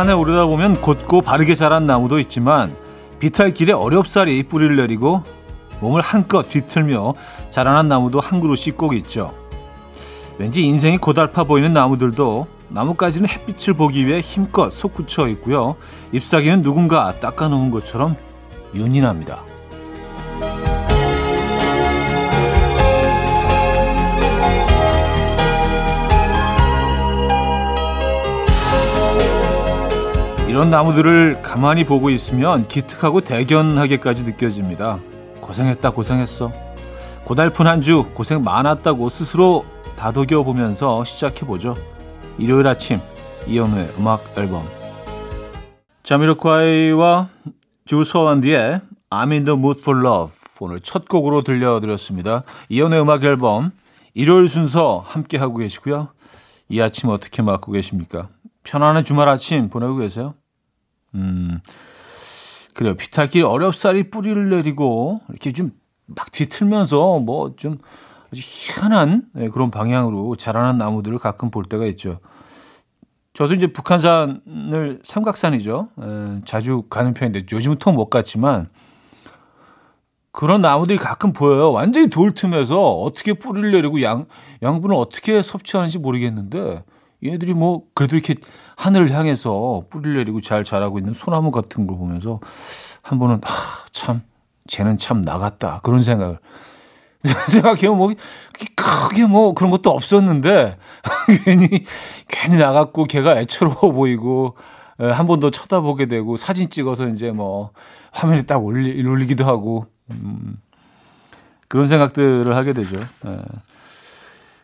산에 오르다 보면 곧고 바르게 자란 나무도 있지만 비탈길에 어렵사리 뿌리를 내리고 몸을 한껏 뒤틀며 자라난 나무도 한 그루씩 꼭 있죠. 왠지 인생이 고달파 보이는 나무들도 나뭇가지는 햇빛을 보기 위해 힘껏 솟구쳐 있고요. 잎사귀는 누군가 닦아놓은 것처럼 윤인합니다. 이런 나무들을 가만히 보고 있으면 기특하고 대견하게까지 느껴집니다. 고생했다, 고생했어. 고달픈 한 주 고생 많았다고 스스로 다독여 보면서 시작해 보죠. 일요일 아침, 이연우의 음악 앨범. 자미로콰이와 주소란디의 I'm in the mood for love. 오늘 첫 곡으로 들려드렸습니다. 이연우의 음악 앨범. 일요일 순서 함께 하고 계시고요. 이 아침 어떻게 맞고 계십니까? 편안한 주말 아침 보내고 계세요? 음, 그래요. 비탈길 어렵사리 뿌리를 내리고 이렇게 좀 막 뒤틀면서 뭐 좀 아주 희한한 네, 그런 방향으로 자라는 나무들을 가끔 볼 때가 있죠. 저도 이제 북한산을 삼각산이죠. 에, 자주 가는 편인데 요즘은 통 못 갔지만 그런 나무들이 가끔 보여요. 완전히 돌 틈에서 어떻게 뿌리를 내리고 양, 양분을 어떻게 섭취하는지 모르겠는데 얘들이 뭐 그래도 이렇게 하늘을 향해서 뿌리를 내리고 잘 자라고 있는 소나무 같은 걸 보면서 한 번은 아, 참 쟤는 참 나갔다 그런 생각을 생각해요. 뭐 크게 뭐 그런 것도 없었는데 괜히 괜히 나갔고 걔가 애처로워 보이고 한 번 더 쳐다보게 되고 사진 찍어서 이제 뭐 화면에 딱 올리, 올리기도 하고 음, 그런 생각들을 하게 되죠. 예.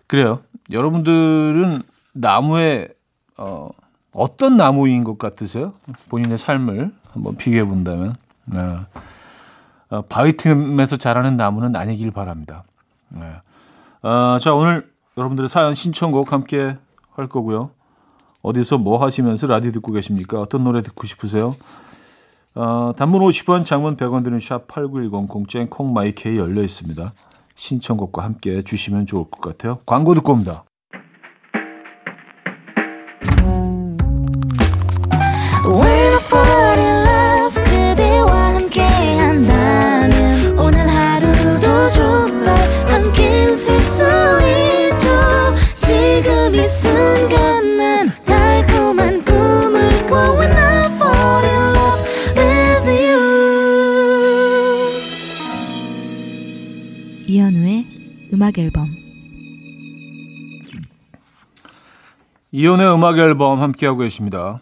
그래요. 여러분들은 나무에 어, 어떤 나무인 것 같으세요? 본인의 삶을 한번 비교해 본다면 네. 어, 바위 틈에서 자라는 나무는 아니길 바랍니다. 네. 어, 자 오늘 여러분들의 사연 신청곡 함께 할 거고요. 어디서 뭐 하시면서 라디오 듣고 계십니까? 어떤 노래 듣고 싶으세요? 어, 단문 50원, 장문 100원 드는 샵 8910 공짜인 콩마이케이 열려 있습니다. 신청곡과 함께 주시면 좋을 것 같아요. 광고 듣고 옵니다. 음악 앨범 이연의 음악 앨범 함께하고 계십니다.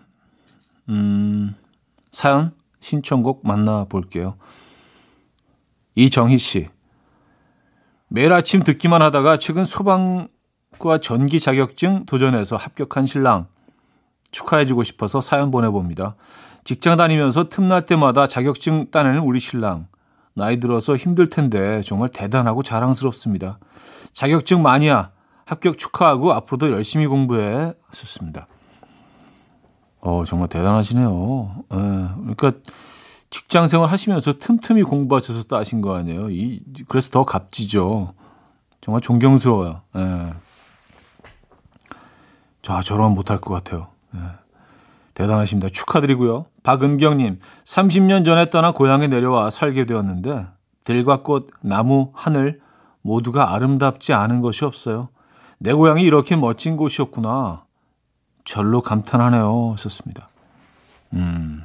음, 사연 신청곡 만나볼게요. 이정희 씨. 매일 아침 듣기만 하다가 최근 소방과 전기 자격증 도전해서 합격한 신랑 축하해주고 싶어서 사연 보내봅니다. 직장 다니면서 틈날 때마다 자격증 따내는 우리 신랑. 나이 들어서 힘들 텐데 정말 대단하고 자랑스럽습니다. 자격증 마니아 합격 축하하고 앞으로도 열심히 공부해 하셨습니다. 어 정말 대단하시네요. 에, 예, 그러니까 직장 생활 하시면서 틈틈이 공부하셔서 따신 거 아니에요. 이 그래서 더 값지죠. 정말 존경스러워요. 에. 자 저러면 못할 것 같아요. 에. 대단하십니다. 축하드리고요. 박은경님, 30년 전에 떠나 고향에 내려와 살게 되었는데 들과 꽃, 나무, 하늘 모두가 아름답지 않은 것이 없어요. 내 고향이 이렇게 멋진 곳이었구나. 절로 감탄하네요. 썼습니다. 음,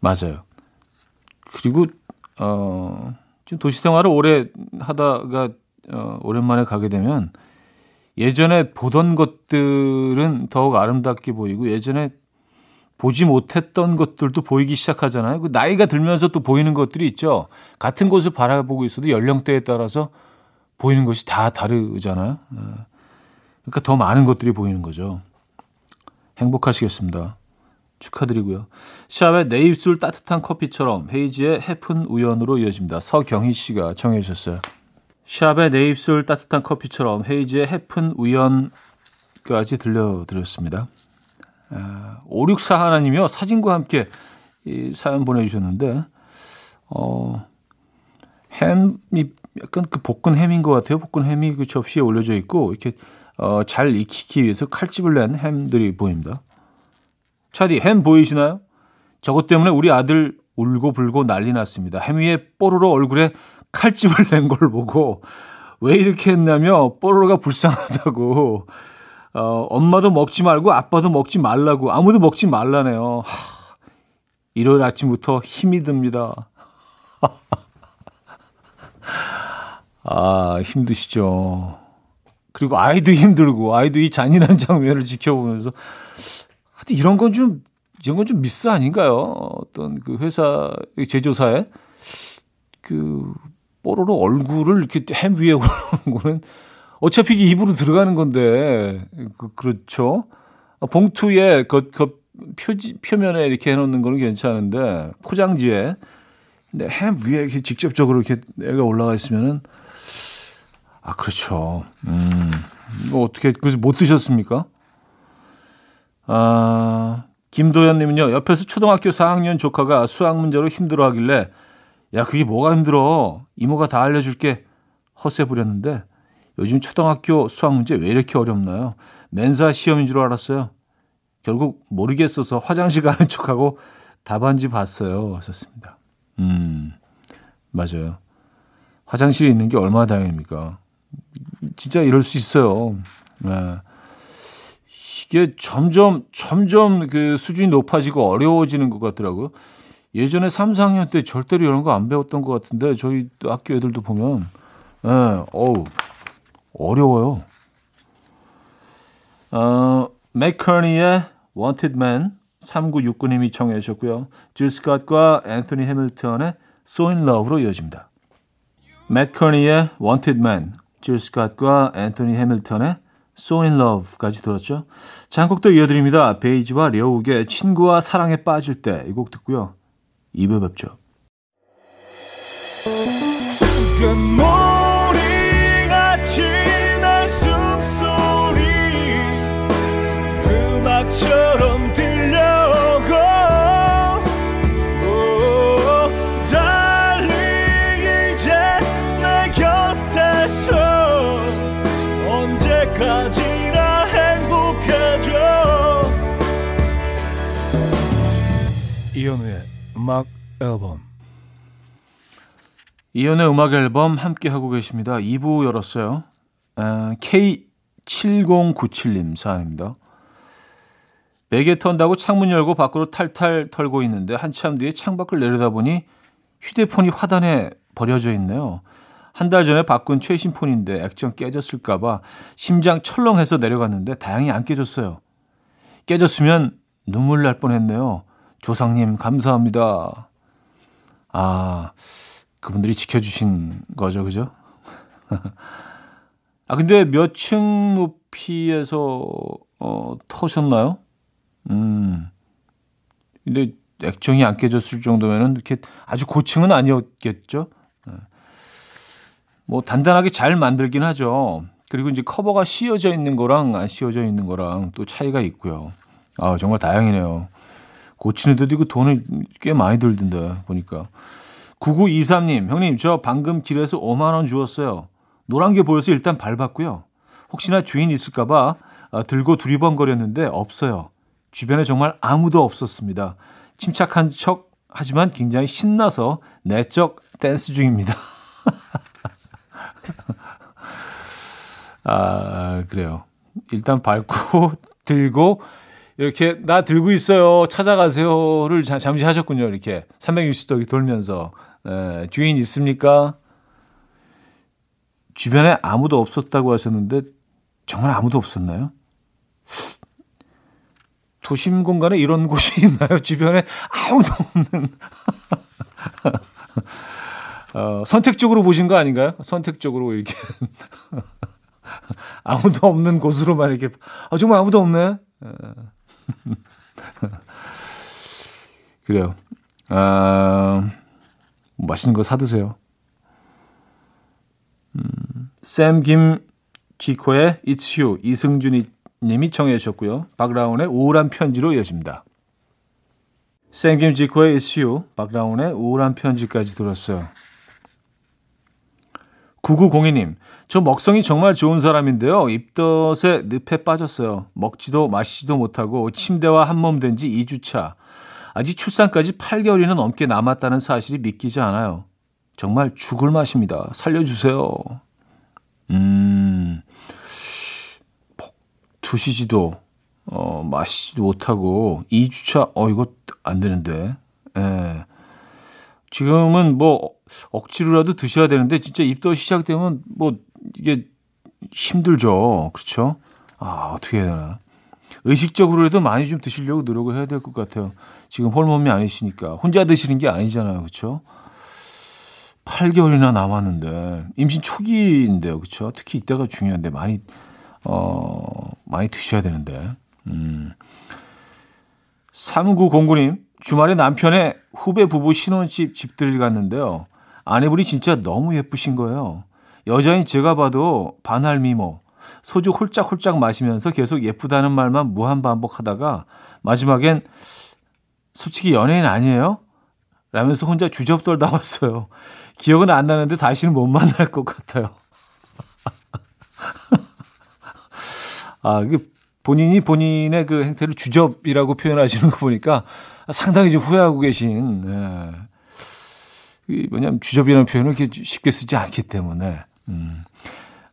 맞아요. 그리고, 어, 좀 도시 생활을 오래 하다가, 어, 오랜만에 가게 되면 예전에 보던 것들은 더욱 아름답게 보이고 예전에 보지 못했던 것들도 보이기 시작하잖아요. 그 나이가 들면서 또 보이는 것들이 있죠. 같은 곳을 바라보고 있어도 연령대에 따라서 보이는 것이 다 다르잖아요. 네. 그러니까 더 많은 것들이 보이는 거죠. 행복하시겠습니다. 축하드리고요. 샵의 내 입술 따뜻한 커피처럼 헤이지의 해픈 우연으로 이어집니다. 서경희 씨가 청해 주셨어요. 샵의 내 입술 따뜻한 커피처럼 헤이즈의 해픈 우연까지 들려드렸습니다. 아, 564 하나님이요. 사진과 함께 이 사연 보내주셨는데, 어, 햄이 약간 그 볶은 햄인 것 같아요. 볶은 햄이 그 접시에 올려져 있고, 이렇게, 어, 잘 익히기 위해서 칼집을 낸 햄들이 보입니다. 차디, 햄 보이시나요? 저것 때문에 우리 아들 울고 불고 난리 났습니다. 햄 위에 뽀로로 얼굴에 칼집을 낸 걸 보고 왜 이렇게 했냐며 뽀로로가 불쌍하다고 어, 엄마도 먹지 말고 아빠도 먹지 말라고 아무도 먹지 말라네요. 하, 일요일 아침부터 힘이 듭니다. 아, 힘드시죠. 그리고 아이도 힘들고 아이도 이 잔인한 장면을 지켜보면서 하여튼 이런 건 좀 이런 건 좀 미스 아닌가요? 어떤 그 회사 제조사에 그 뽀로로 얼굴을 이렇게 햄 위에 올라오는 거는 어차피 입으로 들어가는 건데 그, 그렇죠. 봉투에 그, 그 표지 표면에 이렇게 해놓는 거는 괜찮은데 포장지에 근데 햄 위에 이렇게 직접적으로 이렇게 애가 올라가 있으면은 아 그렇죠. 음 이거 어떻게 그래서 못 드셨습니까? 아 김도현님은요 옆에서 초등학교 4학년 조카가 수학 문제로 힘들어하길래 야 그게 뭐가 힘들어 이모가 다 알려줄게 헛세 부렸는데 요즘 초등학교 수학 문제 왜 이렇게 어렵나요? 맨사 시험인 줄 알았어요. 결국 모르겠어서 화장실 가는 척하고 답안지 봤어요. 하셨습니다. 음, 맞아요. 화장실에 있는 게 얼마나 다행입니까? 진짜 이럴 수 있어요. 네. 이게 점점, 점점 그 수준이 높아지고 어려워지는 것 같더라고요. 예전에 3, 4학년 때 절대로 이런 거 안 배웠던 것 같은데 저희 학교 애들도 보면, 예, 네, 어우, 어려워요. 어, 맥커니의 Wanted Man 3969님이 청해 주셨고요. 질 스캇과 앤토니 해밀턴의 So in Love로 이어집니다. 맥커니의 Wanted Man, 질 스캇과 앤토니 해밀턴의 So in Love까지 들었죠. 장곡도 이어드립니다. 베이지와 려욱의 친구와 사랑에 빠질 때 이 곡 듣고요. 2부 뵙죠. 음악처럼 들려오고 달리 이제 내 곁에서 언제까지나 행복해져 이현우의 음악 앨범 이연의 음악 앨범 함께 하고 계십니다. 2부 열었어요. 아, K7097님 사연입니다. 베개 턴다고 창문 열고 밖으로 탈탈 털고 있는데 한참 뒤에 창밖을 내려다보니 휴대폰이 화단에 버려져 있네요. 한 달 전에 바꾼 최신 폰인데 액정 깨졌을까봐 심장 철렁해서 내려갔는데 다행히 안 깨졌어요. 깨졌으면 눈물 날 뻔했네요. 조상님 감사합니다. 아 그분들이 지켜주신 거죠, 그죠? 아 근데 몇 층 높이에서 어, 터셨나요? 음. 근데 액정이 안 깨졌을 정도면은 이렇게 아주 고층은 아니었겠죠. 네. 뭐 단단하게 잘 만들긴 하죠. 그리고 이제 커버가 씌워져 있는 거랑 안 씌워져 있는 거랑 또 차이가 있고요. 아 정말 다행이네요. 고치는 데도 이거 돈을 꽤 많이 들던데 보니까. 9923님, 형님, 저 방금 길에서 5만원 주었어요. 노란 게 보여서 일단 밟았고요. 혹시나 주인 있을까봐 아, 들고 두리번거렸는데 없어요. 주변에 정말 아무도 없었습니다. 침착한 척 하지만 굉장히 신나서 내적 댄스 중입니다. 아, 그래요. 일단 밟고 들고 이렇게 나 들고 있어요. 찾아가세요를 자, 잠시 하셨군요. 이렇게 360도 돌면서 에, 주인 있습니까? 주변에 아무도 없었다고 하셨는데 정말 아무도 없었나요? 도심 공간에 이런 곳이 있나요? 주변에 아무도 없는. 어, 선택적으로 보신 거 아닌가요? 선택적으로 이렇게. 아무도 없는 곳으로만 이렇게. 아, 정말 아무도 없네. 그래요. 아, 맛있는 거 사드세요. 음, 샘 김 지코의 It's You 이승준이 님이 청해 주셨고요. 박라운의 우울한 편지로 이어집니다. 생김 지코의 It's You, 박라운의 우울한 편지까지 들었어요. 9902님, 저 먹성이 정말 좋은 사람인데요. 입덧에 늪에 빠졌어요. 먹지도 마시지도 못하고 침대와 한몸 된 지 2주차. 아직 출산까지 8개월이나 넘게 남았다는 사실이 믿기지 않아요. 정말 죽을 맛입니다. 살려주세요. 음, 드시지도, 어, 마시지도 못하고 2주차, 어, 이거 안 되는데. 예. 지금은 뭐 억지로라도 드셔야 되는데 진짜 입덧 시작되면 뭐 이게 힘들죠. 그렇죠? 아, 어떻게 해야 되나. 의식적으로라도 많이 좀 드시려고 노력을 해야 될 것 같아요. 지금 홀몸이 아니시니까. 혼자 드시는 게 아니잖아요. 그렇죠? 8개월이나 남았는데 임신 초기인데요. 그렇죠? 특히 이때가 중요한데 많이 어 많이 드셔야 되는데. 음. 3909님 주말에 남편의 후배 부부 신혼집 집들이 갔는데요. 아내분이 진짜 너무 예쁘신 거예요. 여자인 제가 봐도 반할 미모. 소주 홀짝홀짝 마시면서 계속 예쁘다는 말만 무한 반복하다가 마지막엔 솔직히 연예인 아니에요? 라면서 혼자 주접 떨다 왔어요. 기억은 안 나는데 다시는 못 만날 것 같아요. 아, 이게 본인이 본인의 그 행태를 주접이라고 표현하시는 거 보니까 상당히 좀 후회하고 계신, 예. 뭐냐면 주접이라는 표현을 이렇게 쉽게 쓰지 않기 때문에, 음.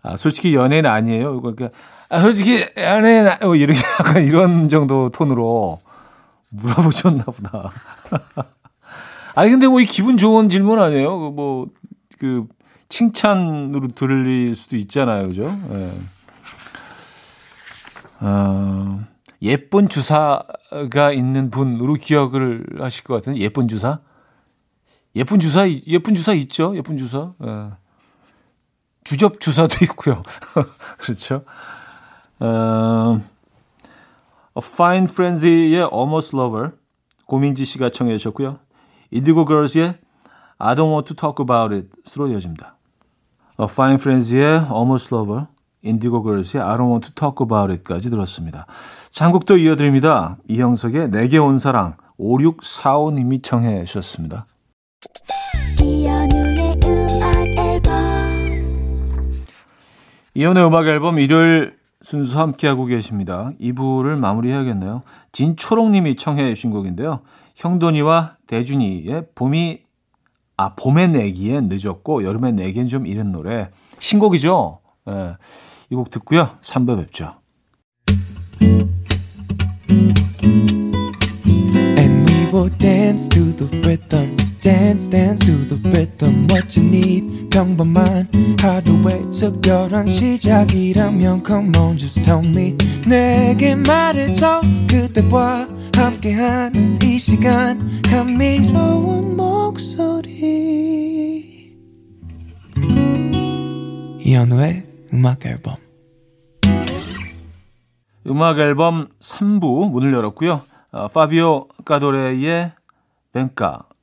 아, 솔직히 연예인 아니에요. 그러니까, 아, 솔직히 연예인, 아, 뭐 이렇게 약간 이런 정도 톤으로 물어보셨나 보다. 아니, 근데 뭐 이 기분 좋은 질문 아니에요? 그 뭐, 그, 칭찬으로 들릴 수도 있잖아요. 그죠? 예. 어, 예쁜 주사가 있는 분으로 기억을 하실 것 같은 예쁜 주사? 예쁜 주사, 예쁜 주사 있죠? 예쁜 주사. 예. 주접 주사도 있고요. 그렇죠. 어, A Fine Frenzy의 Almost Lover 고민지 씨가 청해 주셨고요. 인디고 걸스의 I Don't Want to Talk About It으로 이어집니다. A Fine Frenzy의 Almost Lover 인디고 걸스의 I don't want to talk about it까지 들었습니다. 장곡도 이어드립니다. 이형석의 내게 온 사랑 5645님이 청해 주셨습니다. 이연우의 음악 앨범 일요일 순서 함께하고 계십니다. 2부를 마무리해야겠네요. 진초롱님이 청해 주신 곡인데요. 형돈이와 대준이의 봄이 아 봄에 내기엔 늦었고 여름에 내기엔 좀 이른 노래 신곡이죠. 예. 이 곡 듣고요. 3부 뵙죠. And we will dance to the rhythm. Dance dance to the rhythm what you need. 평범한 하루의 특별한 시작이라면 come on just tell me. 내게 말해줘 그대와 함께한 이 시간. 감미로운 목소리. 이현우의 음악 앨범. 음악 앨범 3부 문을 열었고요. 어, 파비오 까도레의 뱅카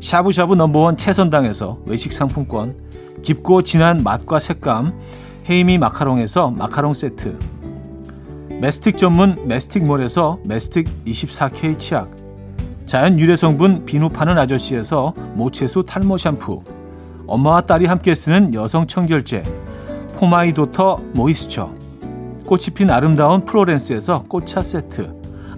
샤브샤브 number one 채선당에서 외식 상품권, 깊고 진한 맛과 색감 헤이미 마카롱에서 마카롱 세트, 메스틱 전문 메스틱몰에서 메스틱 24K 치약, 자연 유래 성분 비누 파는 아저씨에서 모체수 탈모 샴푸, 엄마와 딸이 함께 쓰는 여성 청결제, For My Daughter Moisture, 꽃이 핀 아름다운 프로렌스에서 꽃차 세트,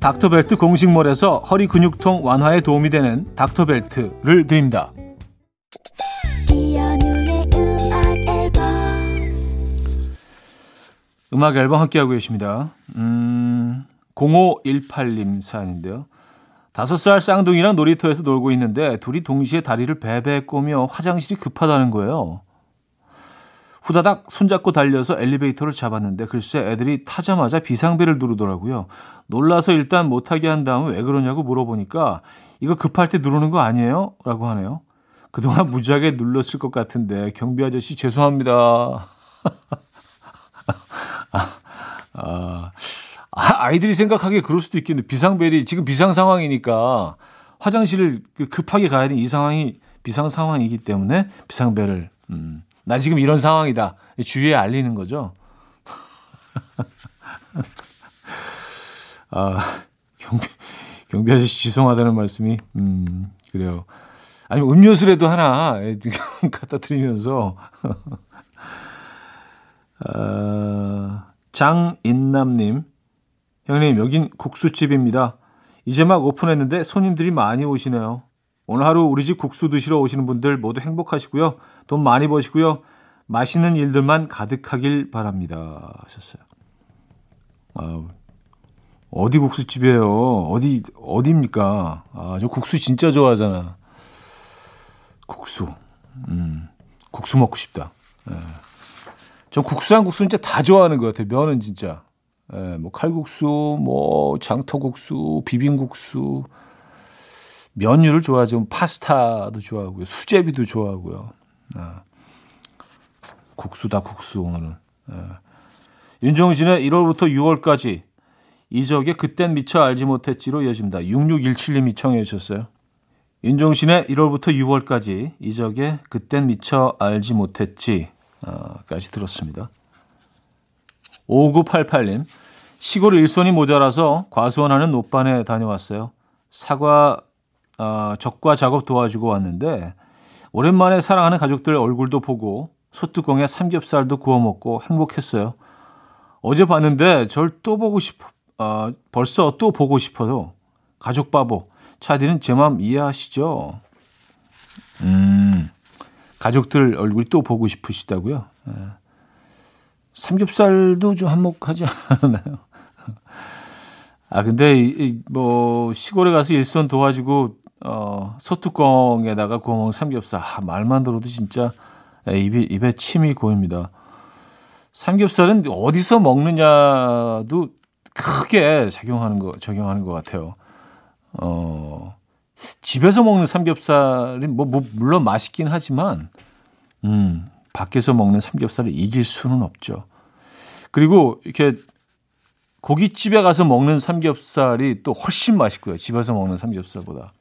닥터벨트 공식몰에서 허리 근육통 완화에 도움이 되는 닥터벨트를 드립니다. 음악 앨범 함께하고 계십니다. 음, 0518님 사연인데요. 다섯 살 쌍둥이랑 놀이터에서 놀고 있는데 둘이 동시에 다리를 베베 꼬며 화장실이 급하다는 거예요. 후다닥 손잡고 달려서 엘리베이터를 잡았는데 글쎄 애들이 타자마자 비상벨을 누르더라고요. 놀라서 일단 못하게 한 다음에 왜 그러냐고 물어보니까 이거 급할 때 누르는 거 아니에요? 라고 하네요. 그동안 무지하게 눌렀을 것 같은데 경비 아저씨 죄송합니다. 아, 아, 아이들이 생각하기에 그럴 수도 있겠는데 비상벨이 지금 비상 상황이니까 화장실을 그 급하게 가야 되는 이 상황이 비상 상황이기 때문에 비상벨을 음, 나 지금 이런 상황이다 주위에 알리는 거죠. 아 경비 경비 아저씨 죄송하다는 말씀이 음 그래요. 아니면 음료수라도 하나 갖다 드리면서 어, 장인남님, 형님, 여긴 국수집입니다. 이제 막 오픈했는데 손님들이 많이 오시네요. 오늘 하루 우리 집 국수 드시러 오시는 분들 모두 행복하시고요. 돈 많이 버시고요. 맛있는 일들만 가득하길 바랍니다. 하셨어요. 아, 어디 국수집이에요? 어디, 어디입니까? 아, 저 국수 진짜 좋아하잖아. 국수. 음, 국수 먹고 싶다. 예. 전 국수랑 국수 진짜 다 좋아하는 것 같아요. 면은 진짜. 예, 뭐 칼국수, 뭐 장터국수, 비빔국수, 면류를 좋아하죠. 파스타도 좋아하고요. 수제비도 좋아하고요. 아, 국수다 국수 오늘은. 예. 윤종신의 1월부터 6월까지 이적의 그땐 미처 알지 못했지로 이어집니다. 6617님이 청해 주셨어요. 윤종신의 1월부터 6월까지 이적의 그땐 미처 알지 못했지 까지 들었습니다. 5988님, 시골 일손이 모자라서 과수원하는 노반에 다녀왔어요. 사과, 어, 적과 작업 도와주고 왔는데, 오랜만에 사랑하는 가족들 얼굴도 보고, 소뚜껑에 삼겹살도 구워 먹고 행복했어요. 어제 봤는데, 절 또 보고 싶어, 어, 벌써 또 보고 싶어요. 가족 바보. 차디는 제 마음 이해하시죠? 음. 가족들 얼굴 또 보고 싶으시다고요? 예. 삼겹살도 좀 한몫하지 않나요? 아 근데 이, 뭐 시골에 가서 일손 도와주고 어 소뚜껑에다가 구워 먹는 삼겹살 아, 말만 들어도 진짜 입에 입에 침이 고입니다. 삼겹살은 어디서 먹느냐도 크게 작용하는 거 적용하는 것 같아요. 어 집에서 먹는 삼겹살이 뭐, 뭐 물론 맛있긴 하지만 음, 밖에서 먹는 삼겹살을 이길 수는 없죠. 그리고 이렇게 고깃집에 가서 먹는 삼겹살이 또 훨씬 맛있고요. 집에서 먹는 삼겹살보다.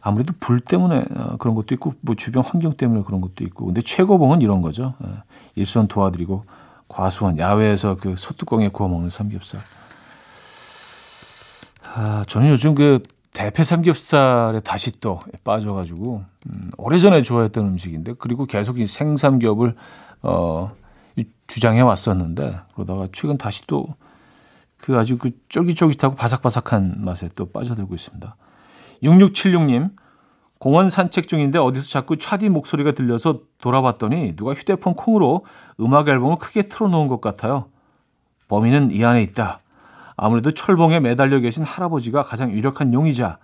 아무래도 불 때문에 어, 그런 것도 있고 뭐 주변 환경 때문에 그런 것도 있고 근데 최고봉은 이런 거죠. 예, 일선 도와드리고 과수원 야외에서 그 소뚜껑에 구워 먹는 삼겹살. 아, 저는 요즘 그 대패 삼겹살에 다시 또 빠져가지고 음, 오래전에 좋아했던 음식인데 그리고 계속 이 생삼겹을 어, 주장해 왔었는데 그러다가 최근 다시 또 그 아주 그 쫄깃쫄깃하고 바삭바삭한 맛에 또 빠져들고 있습니다. 6676님 공원 산책 중인데 어디서 자꾸 차디 목소리가 들려서 돌아봤더니 누가 휴대폰 콩으로 음악 앨범을 크게 틀어놓은 것 같아요. 범인은 이 안에 있다. 아무래도 철봉에 매달려 계신 할아버지가 가장 유력한 용의자.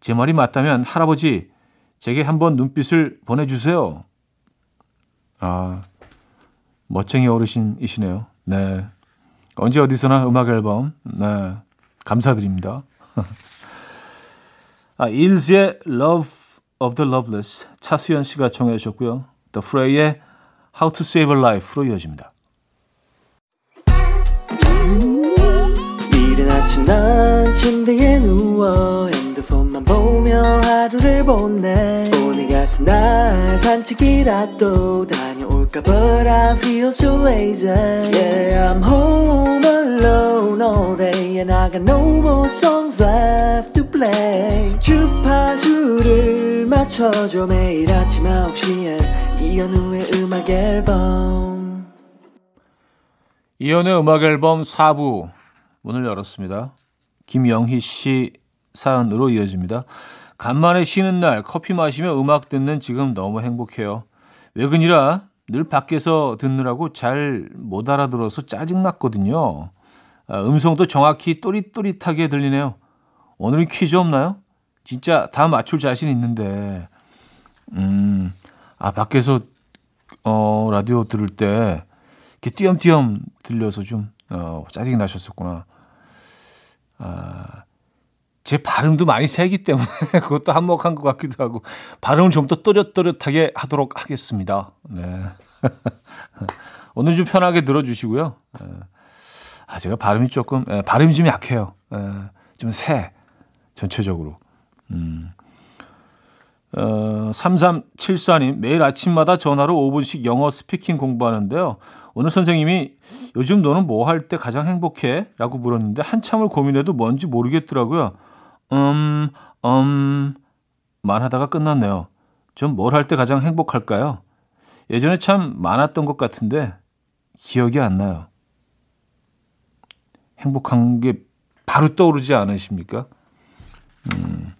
제 말이 맞다면 할아버지 제게 한번 눈빛을 보내주세요. 아 멋쟁이 어르신이시네요. 네. 언제 어디서나 음악 앨범 네 감사드립니다. 아 일즈의 Love of the Loveless 차수연 씨가 청해 주셨고요. The Fray의 How to Save a Life로 이어집니다. 아침 난 침대에 누워 핸드폰만 보며 하루를 보내 오늘 같은 날 산책이라도 다녀올까 but I feel so lazy. Yeah, I'm home and I got no more songs left to play. 주파수를 맞춰줘 매일 아침 9시에 이현우의 음악 앨범. 이연의 음악 앨범 4부 문을 열었습니다. 김영희 씨 사연으로 이어집니다. 간만에 쉬는 날 커피 마시며 음악 듣는 지금 너무 행복해요. 외근이라 늘 밖에서 듣느라고 잘 못 알아들어서 짜증났거든요. 아, 음성도 정확히 또릿또릿하게 들리네요. 오늘은 퀴즈 없나요? 진짜 다 맞출 자신 있는데. 음, 아, 밖에서, 어, 라디오 들을 때, 이렇게 띄엄띄엄 들려서 좀, 어, 짜증이 나셨었구나. 아, 제 발음도 많이 세기 때문에 그것도 한몫한 것 같기도 하고 발음을 좀 더 또렷또렷하게 하도록 하겠습니다. 네. 오늘 좀 편하게 들어주시고요. 예. 아, 제가 발음이 조금, 에, 예, 발음이 좀 약해요. 에, 예, 좀 새, 전체적으로. 음. 어, 3374님, 매일 아침마다 전화로 5분씩 영어 스피킹 공부하는데요. 오늘 선생님이 요즘 너는 뭐 할 때 가장 행복해? 라고 물었는데 한참을 고민해도 뭔지 모르겠더라고요. 음, 음, 말하다가 끝났네요. 전 뭘 할 때 가장 행복할까요? 예전에 참 많았던 것 같은데 기억이 안 나요. 행복한 게 바로 떠오르지 않으십니까? 음,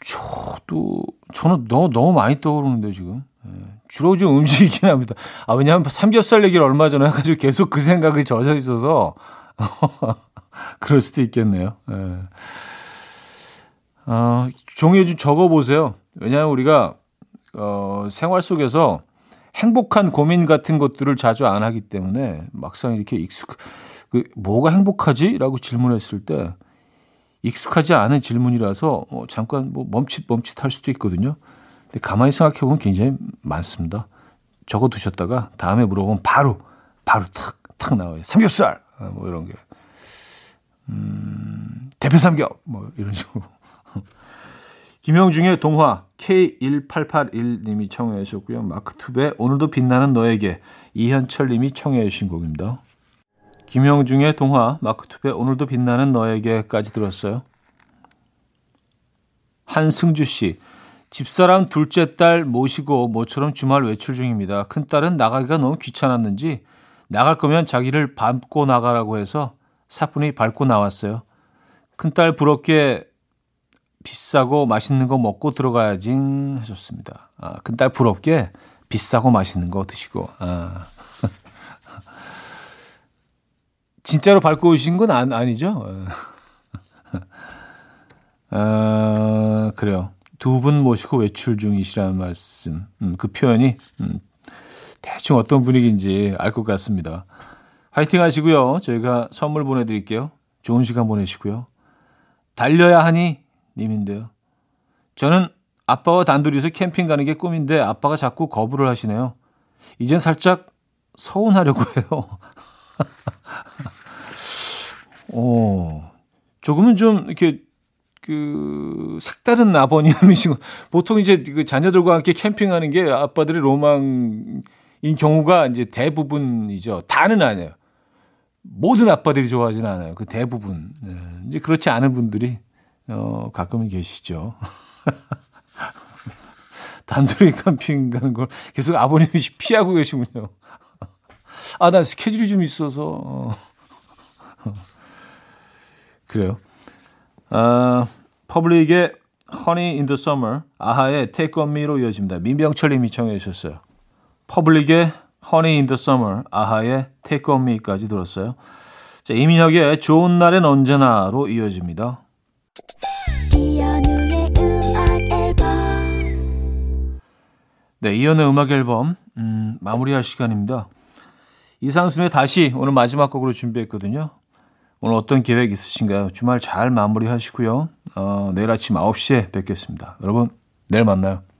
저도 저는 너무 너무 많이 떠오르는데 지금 예, 주로 좀 음식이긴 합니다. 아 왜냐하면 삼겹살 얘기를 얼마 전에 해가지고 계속 그 생각이 젖어 있어서 그럴 수도 있겠네요. 예. 어, 종이에 좀 적어 보세요. 왜냐하면 우리가 어, 생활 속에서 행복한 고민 같은 것들을 자주 안 하기 때문에 막상 이렇게 익숙, 그, 뭐가 행복하지? 라고 질문했을 때 익숙하지 않은 질문이라서 어, 잠깐 뭐 멈칫 멈칫 할 수도 있거든요. 근데 가만히 생각해 보면 굉장히 많습니다. 적어 두셨다가 다음에 물어보면 바로 바로 탁 탁 나와요. 삼겹살 어, 뭐 이런 게. 음, 대표 삼겹 뭐 이런 식으로. 김영중의 동화 K1881님이 청해 주셨고요. 마크투베 오늘도 빛나는 너에게 이현철님이 청해 주신 곡입니다. 김영중의 동화 마크투베 오늘도 빛나는 너에게까지 들었어요. 한승주 씨 집사람 둘째 딸 모시고 모처럼 주말 외출 중입니다. 큰 딸은 나가기가 너무 귀찮았는지 나갈 거면 자기를 밟고 나가라고 해서 사뿐히 밟고 나왔어요. 큰딸 부럽게 비싸고 맛있는 거 먹고 들어가야지 하셨습니다. 아, 근딸 부럽게 비싸고 맛있는 거 드시고. 아. 진짜로 밟고 오신 건 아, 아니죠? 아, 그래요. 두 분 모시고 외출 중이시라는 말씀. 음, 그 표현이 음, 대충 어떤 분위기인지 알 것 같습니다. 화이팅 하시고요. 저희가 선물 보내드릴게요. 좋은 시간 보내시고요. 달려야 하니 님인데요. 저는 아빠와 단둘이서 캠핑 가는 게 꿈인데 아빠가 자꾸 거부를 하시네요. 이젠 살짝 서운하려고 해요. 어, 조금은 좀 이렇게 그 색다른 아버님이시고 보통 이제 그 자녀들과 함께 캠핑하는 게 아빠들의 로망인 경우가 이제 대부분이죠. 다는 아니에요. 모든 아빠들이 좋아하지는 않아요. 그 대부분. 네. 이제 그렇지 않은 분들이 어, 가끔은 계시죠. 단둘이 캠핑 가는 걸 계속 아버님이 피하고 계시군요. 아, 나 스케줄이 좀 있어서. 그래요. 아, 퍼블릭의 Honey in the Summer, 아하의 Take On Me로 이어집니다. 민병철 님이 청해 주셨어요. 퍼블릭의 Honey in the Summer, 아하의 Take On Me까지 들었어요. 자, 이민혁의 좋은 날엔 언제나로 이어집니다. 네, 이연의 음악 앨범 음, 마무리할 시간입니다. 이상순의 다시 오늘 마지막 곡으로 준비했거든요. 오늘 어떤 계획 있으신가요? 주말 잘 마무리하시고요. 어, 내일 아침 9시에 뵙겠습니다. 여러분, 내일 만나요.